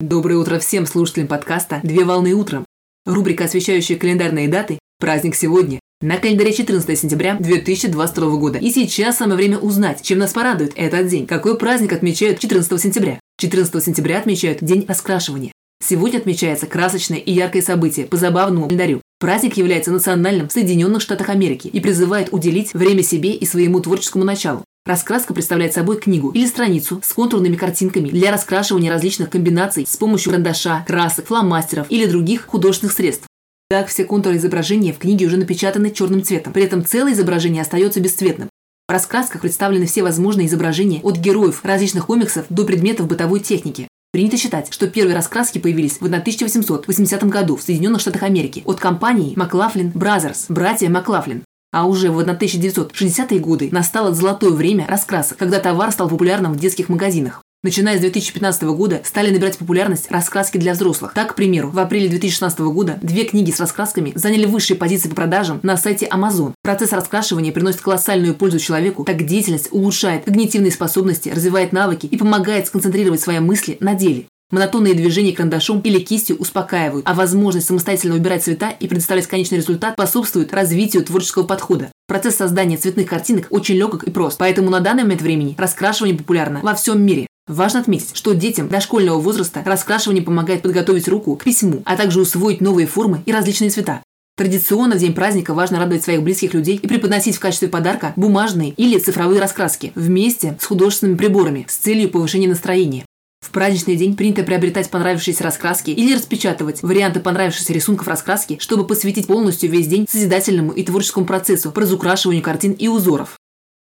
Доброе утро всем слушателям подкаста «Две волны утром». Рубрика, освещающая календарные даты «Праздник сегодня». На календаре 14 сентября 2022 года. И сейчас самое время узнать, чем нас порадует этот день. Какой праздник отмечают 14 сентября? 14 сентября отмечают День раскрашивания. Сегодня отмечается красочное и яркое событие по забавному календарю. Праздник является национальным в Соединенных Штатах Америки и призывает уделить время себе и своему творческому началу. Раскраска представляет собой книгу или страницу с контурными картинками для раскрашивания различных комбинаций с помощью карандаша, красок, фломастеров или других художественных средств. Так, все контуры изображения в книге уже напечатаны черным цветом, при этом целое изображение остается бесцветным. В раскрасках представлены все возможные изображения от героев различных комиксов до предметов бытовой техники. Принято считать, что первые раскраски появились в 1880 году в Соединенных Штатах Америки от компании Маклафлин Brothers, братья Маклафлин. А уже в 1960-е годы настало золотое время раскрасок, когда товар стал популярным в детских магазинах. Начиная с 2015 года стали набирать популярность раскраски для взрослых. Так, к примеру, в апреле 2016 года две книги с раскрасками заняли высшие позиции по продажам на сайте Amazon. Процесс раскрашивания приносит колоссальную пользу человеку, так деятельность улучшает когнитивные способности, развивает навыки и помогает сконцентрировать свои мысли на деле. Монотонные движения карандашом или кистью успокаивают, а возможность самостоятельно выбирать цвета и предоставлять конечный результат способствует развитию творческого подхода. Процесс создания цветных картинок очень легок и прост, поэтому на данный момент времени раскрашивание популярно во всем мире. Важно отметить, что детям дошкольного возраста раскрашивание помогает подготовить руку к письму, а также усвоить новые формы и различные цвета. Традиционно в день праздника важно радовать своих близких людей и преподносить в качестве подарка бумажные или цифровые раскраски вместе с художественными приборами с целью повышения настроения. В праздничный день принято приобретать понравившиеся раскраски или распечатывать варианты понравившихся рисунков раскраски, чтобы посвятить полностью весь день созидательному и творческому процессу по разукрашиванию картин и узоров.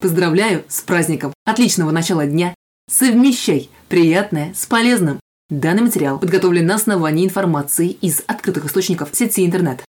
Поздравляю с праздником! Отличного начала дня! Совмещай приятное с полезным! Данный материал подготовлен на основании информации из открытых источников сети интернет.